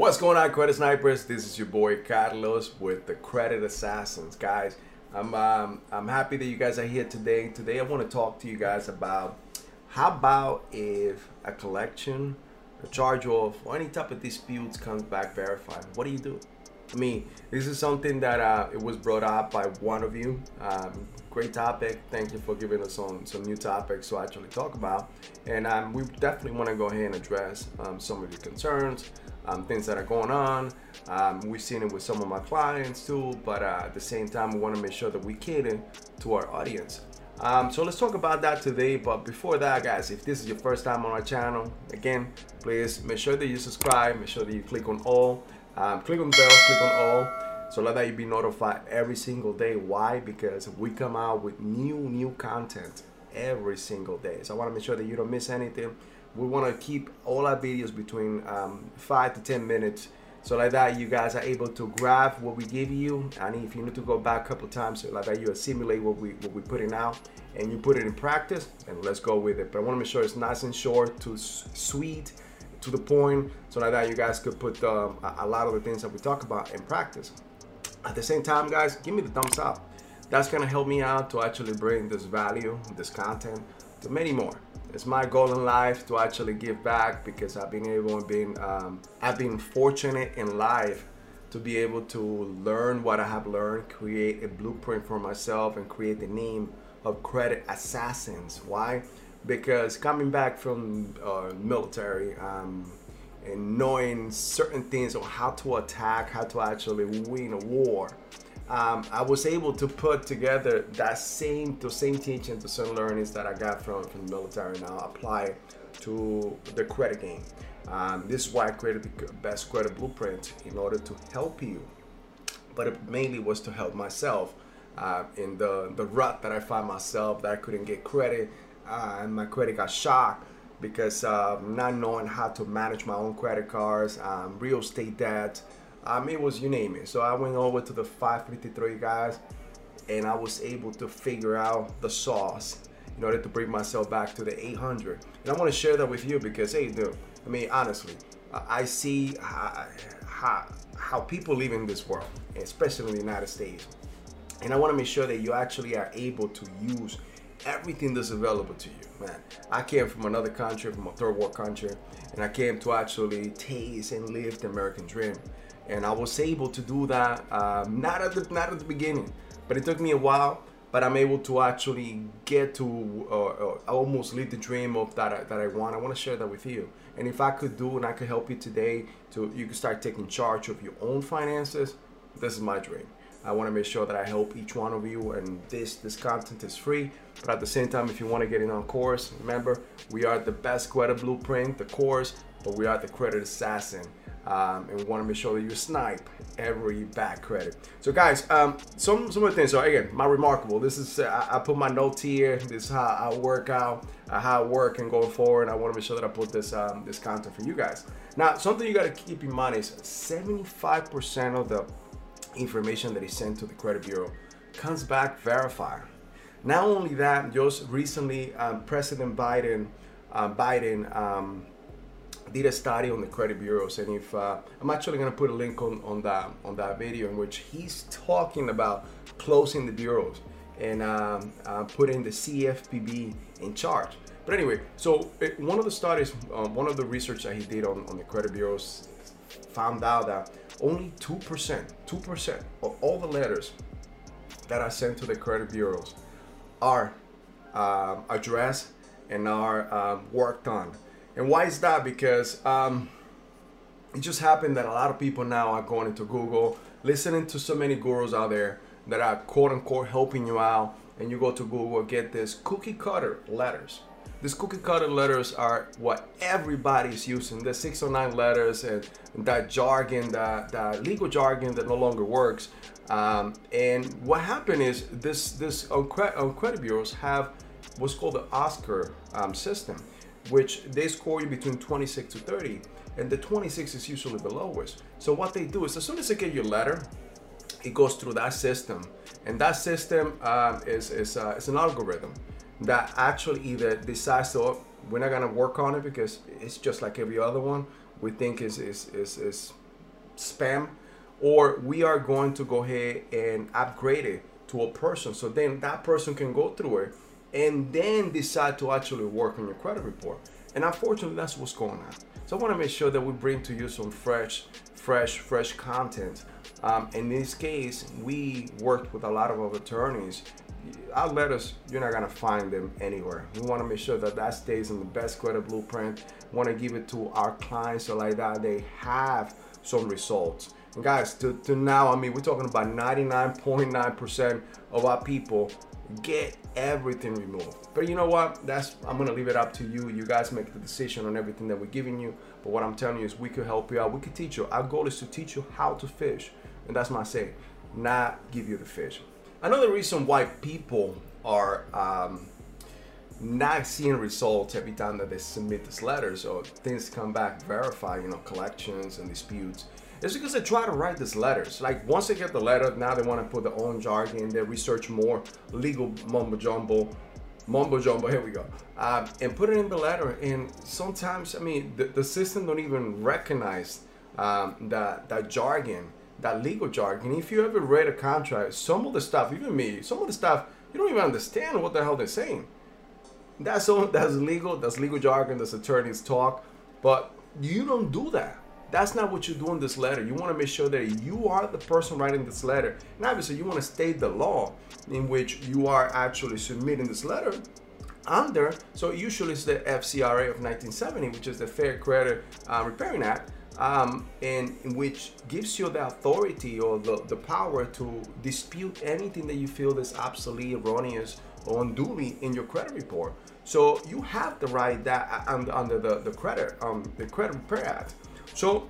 What's going on, Credit Snipers? This is your boy Carlos with the Credit Assassins, guys. I'm um, I'm happy that you guys are here today. Today, I want to talk to you guys about how about if a collection, a charge off, or any type of disputes comes back verified. What do you do? I mean, this is something that uh, it was brought up by one of you. Um, great topic. Thank you for giving us some, some new topics to actually talk about. And um, we definitely want to go ahead and address um, some of your concerns, um, things that are going on. Um, we've seen it with some of my clients too, but uh, at the same time, we want to make sure that we cater to our audience. Um, so let's talk about that today. But before that, guys, if this is your first time on our channel, again, please make sure that you subscribe, make sure that you click on all, um, click on bell, click on all, so that you be notified every single day. Why? Because we come out with new, new content every single day. So I want to make sure that you don't miss anything. We want to keep all our videos between um, five to 10 minutes so like that, you guys are able to grab what we give you, and if you need to go back a couple times, like that, you assimilate what we what we putting out, and you put it in practice, and let's go with it. But I want to make sure it's nice and short, to sweet, to the point, so like that, you guys could put um, a lot of the things that we talk about in practice. At the same time, guys, give me the thumbs up. That's gonna help me out to actually bring this value, this content, to many more it's my goal in life to actually give back because I've been able and been um, I've been fortunate in life to be able to learn what I have learned, create a blueprint for myself, and create the name of Credit Assassins. Why? Because coming back from uh, military um, and knowing certain things on how to attack, how to actually win a war, um, I was able to put together that same the same teaching, the same learnings that I got from from the military now apply to the credit game. Um, this is why I created the best credit blueprint in order to help you, but it mainly was to help myself uh, in the the rut that I find myself that I couldn't get credit uh, and my credit got shocked because uh, not knowing how to manage my own credit cards, um, real estate debt. Um, it was you name it. So I went over to the 553 guys, and I was able to figure out the sauce in order to bring myself back to the 800. And I want to share that with you because hey, dude, I mean honestly, I see how, how, how people live in this world, especially in the United States. And I want to make sure that you actually are able to use everything that's available to you, man. I came from another country, from a third world country, and I came to actually taste and live the American dream and I was able to do that. Um, not at the not at the beginning, but it took me a while. But I'm able to actually get to uh, uh, almost live the dream of that that I want. I want to share that with you. And if I could do and I could help you today to you can start taking charge of your own finances, this is my dream. I want to make sure that I help each one of you and this this content is free. But at the same time, if you want to get in on course, remember we are the best credit blueprint, the course, but we are the credit assassin um, and we want to make sure that you snipe every bad credit. So guys, um, some some of the things. So again, my reMarkable. This is uh, I, put my notes here. This is how I work out, uh, how I work and going forward. I want to make sure that I put this um, this content for you guys. Now, something you got to keep in mind is 75% of the information that is sent to the credit bureau comes back verified. Not only that, just recently, um, President Biden, uh, Biden um, did a study on the credit bureaus, and if uh, I'm actually going to put a link on on that on that video in which he's talking about closing the bureaus and um, uh, putting the CFPB in charge. But anyway, so it, one of the studies, um, one of the research that he did on, on the credit bureaus found out that only 2%, 2% of all the letters that are sent to the credit bureaus are um, addressed and are um, worked on. And why is that? Because um, it just happened that a lot of people now are going into Google, listening to so many gurus out there that are quote unquote helping you out. And you go to Google, get this cookie cutter letters. These cookie cutter letters are what everybody's using. The 609 letters and that jargon, that, that legal jargon that no longer works. Um, and what happened is this this on, on credit bureaus have what's called the Oscar um, system which they score you between 26 to 30, and the 26 is usually the lowest. So what they do is as soon as they get your letter, it goes through that system, and that system um, is is, uh, is an algorithm that actually either decides to we're not gonna work on it because it's just like every other one. We think is is is, is spam, or we are going to go ahead and upgrade it to a person. So then that person can go through it and then decide to actually work on your credit report. And unfortunately, that's what's going on. So I want to make sure that we bring to you some fresh, fresh, fresh content. Um, in this case, we worked with a lot of our attorneys. Our letters, you're not gonna find them anywhere. We want to make sure that that stays in the best credit blueprint. Want to give it to our clients so like that they have some results. And guys, to, to now, I mean, we're talking about 99.9% of our people get everything removed. But you know what? That's I'm gonna leave it up to you. You guys make the decision on everything that we're giving you. But what I'm telling you is we could help you out. We could teach you. Our goal is to teach you how to fish. And that's my say, not give you the fish. Another reason why people are um, not seeing results every time that they submit these letters or things come back verify, you know, collections and disputes is because they try to write these letters. Like once they get the letter, now they want to put their own jargon. They research more legal mumbo jumbo, mumbo jumbo. Here we go, uh, and put it in the letter. And sometimes, I mean, the, the system don't even recognize um, that that jargon, that legal jargon. If you ever read a contract, some of the stuff, even me, some of the stuff, you don't even understand what the hell they're saying. That's all. That's legal. That's legal jargon. That's attorneys talk, but you don't do that that's not what you do in this letter. You want to make sure that you are the person writing this letter. And obviously, you want to state the law in which you are actually submitting this letter under. So, usually, it's the FCRA of 1970, which is the Fair Credit uh, Repairing Act. Um, and which gives you the authority or the, the power to dispute anything that you feel is absolutely erroneous or unduly in your credit report. So you have the right that uh, under, the, the credit um, the Credit Repair Act. So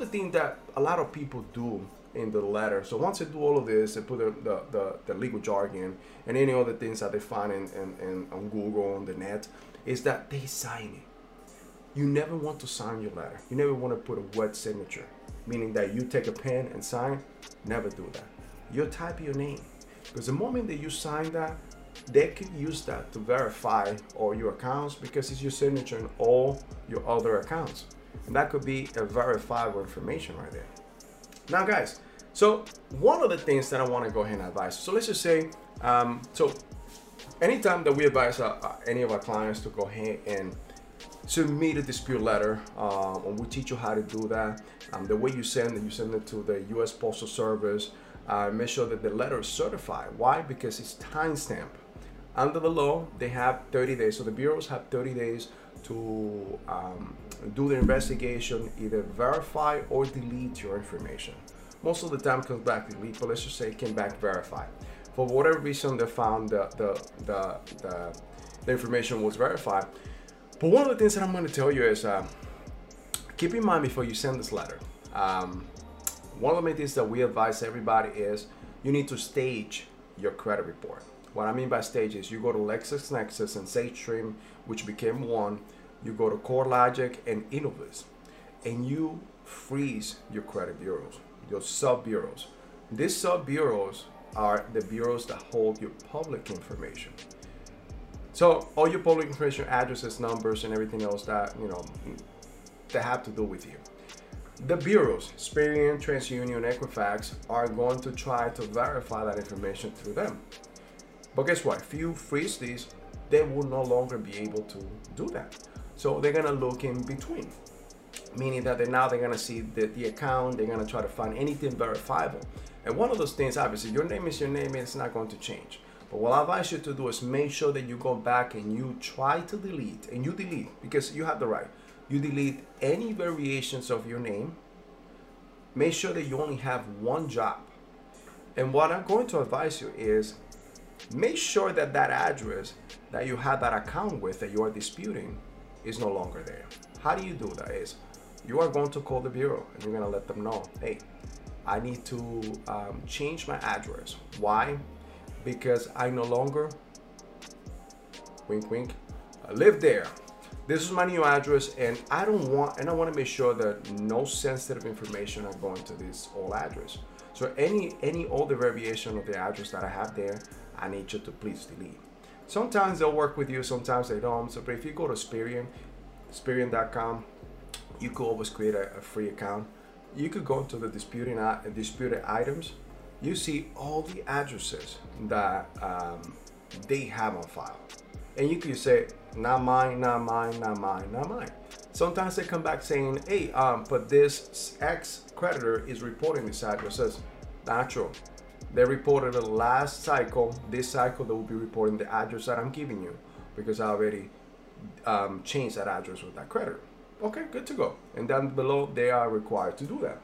the things that a lot of people do in the letter. So once they do all of this, they put the, the, the, the legal jargon and any other things that they find in, in, in, on Google, on the net, is that they sign it. You never want to sign your letter. You never want to put a wet signature, meaning that you take a pen and sign. Never do that. You type your name. Because the moment that you sign that, they can use that to verify all your accounts because it's your signature in all your other accounts. And that could be a verifiable information right there. Now, guys, so one of the things that I want to go ahead and advise. So let's just say, um, so anytime that we advise uh, uh, any of our clients to go ahead and submit a dispute letter, um, and we teach you how to do that. Um, the way you send it, you send it to the U.S. Postal Service. Uh, make sure that the letter is certified. Why? Because it's timestamp. Under the law, they have 30 days. So the bureaus have 30 days to um, do the investigation, either verify or delete your information. Most of the time comes back delete, but let's just say it came back verify. For whatever reason, they found the, the, the, the, the information was verified. But one of the things that I'm going to tell you is uh, keep in mind before you send this letter. Um, one of the main things that we advise everybody is you need to stage your credit report. What I mean by stage is you go to LexisNexis and SageStream, which became one, you go to CoreLogic and Innovis, and you freeze your credit bureaus, your sub bureaus. These sub bureaus are the bureaus that hold your public information. So all your public information, addresses, numbers, and everything else that you know that have to do with you. The bureaus, Experian, TransUnion, Equifax, are going to try to verify that information through them. But guess what? If you freeze these, they will no longer be able to do that. So they're gonna look in between, meaning that they're now they're gonna see the, the account, they're gonna try to find anything verifiable. And one of those things, obviously, your name is your name, and it's not going to change. But what I advise you to do is make sure that you go back and you try to delete, and you delete because you have the right. You delete any variations of your name. Make sure that you only have one job. And what I'm going to advise you is make sure that that address that you had that account with that you are disputing is no longer there. How do you do that? Is you are going to call the bureau and you're going to let them know, hey, I need to um, change my address. Why? Because I no longer, wink, wink, live there. This is my new address, and I don't want, and I want to make sure that no sensitive information are going to this old address. So any any older variation of the address that I have there, I need you to please delete. Sometimes they'll work with you, sometimes they don't. So, but if you go to Experian, Experian.com, you could always create a, a free account you could go into the disputing uh, disputed items. You see all the addresses that um, they have on file, and you can say, "Not mine, not mine, not mine, not mine." Sometimes they come back saying, "Hey, um, but this ex creditor is reporting this address." Says, "Not true." They reported the last cycle. This cycle, they will be reporting the address that I'm giving you because I already um, changed that address with that creditor. Okay, good to go. And down below, they are required to do that.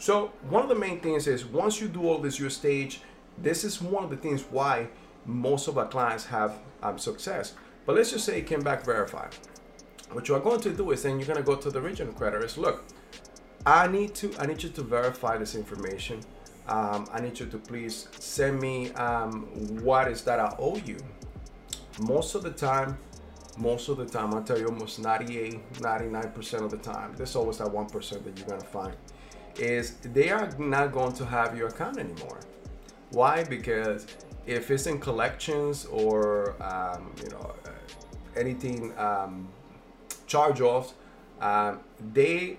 So one of the main things is once you do all this, your stage, this is one of the things why most of our clients have um, success. But let's just say it came back verified. What you are going to do is then you're going to go to the original creditors. Look, I need to I need you to verify this information. Um, I need you to please send me um, what is that I owe you. Most of the time, most of the time, I tell you almost 98, 99% of the time, there's always that 1% that you're gonna find, is they are not going to have your account anymore. Why? Because if it's in collections or, um, you know, uh, anything um, charge offs, um, they,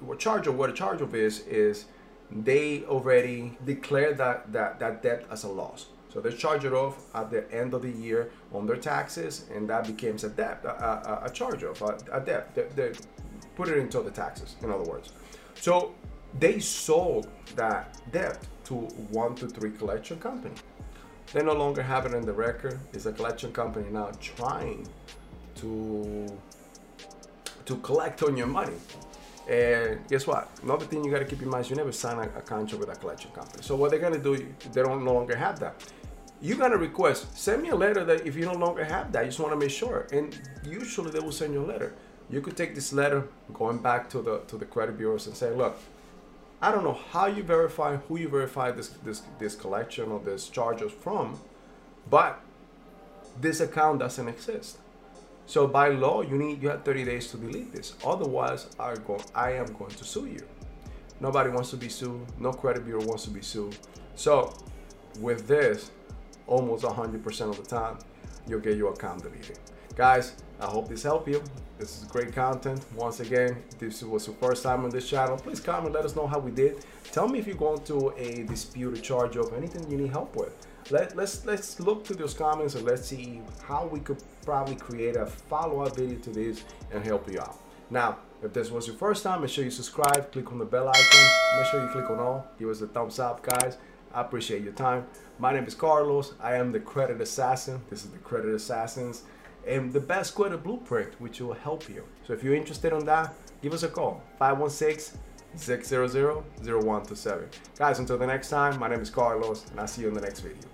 what charge of what a charge off is, is they already declare that, that, that debt as a loss. So they charge it off at the end of the year on their taxes, and that becomes a debt, a, a, a charge off, a, a debt. They, they put it into the taxes, in other words. So they sold that debt to one to three collection company. They no longer have it in the record. It's a collection company now trying to to collect on your money. And guess what? Another thing you got to keep in mind is you never sign a, a, contract with a collection company. So what they're gonna do, they don't no longer have that you're gonna request send me a letter that if you no longer have that you just want to make sure and usually they will send you a letter you could take this letter going back to the to the credit bureaus and say look i don't know how you verify who you verify this this this collection or this charges from but this account doesn't exist. So by law you need you have 30 days to delete this. Otherwise i go i am going to sue you. Nobody wants to be sued. No credit bureau wants to be sued. So with this almost 100% of the time, you'll get your account deleted. Guys, I hope this helped you. This is great content. Once again, if this was your first time on this channel, please comment, let us know how we did. Tell me if you're going through a dispute, a charge of anything you need help with. Let, let's let's look to those comments and let's see how we could probably create a follow-up video to this and help you out. Now, if this was your first time, make sure you subscribe, click on the bell icon, make sure you click on all, give us a thumbs up, guys. I appreciate your time. My name is Carlos. I am the Credit Assassin. This is the Credit Assassins and the best credit blueprint, which will help you. So if you're interested on that, give us a call 516 600 0127. Guys, until the next time, my name is Carlos, and I'll see you in the next video.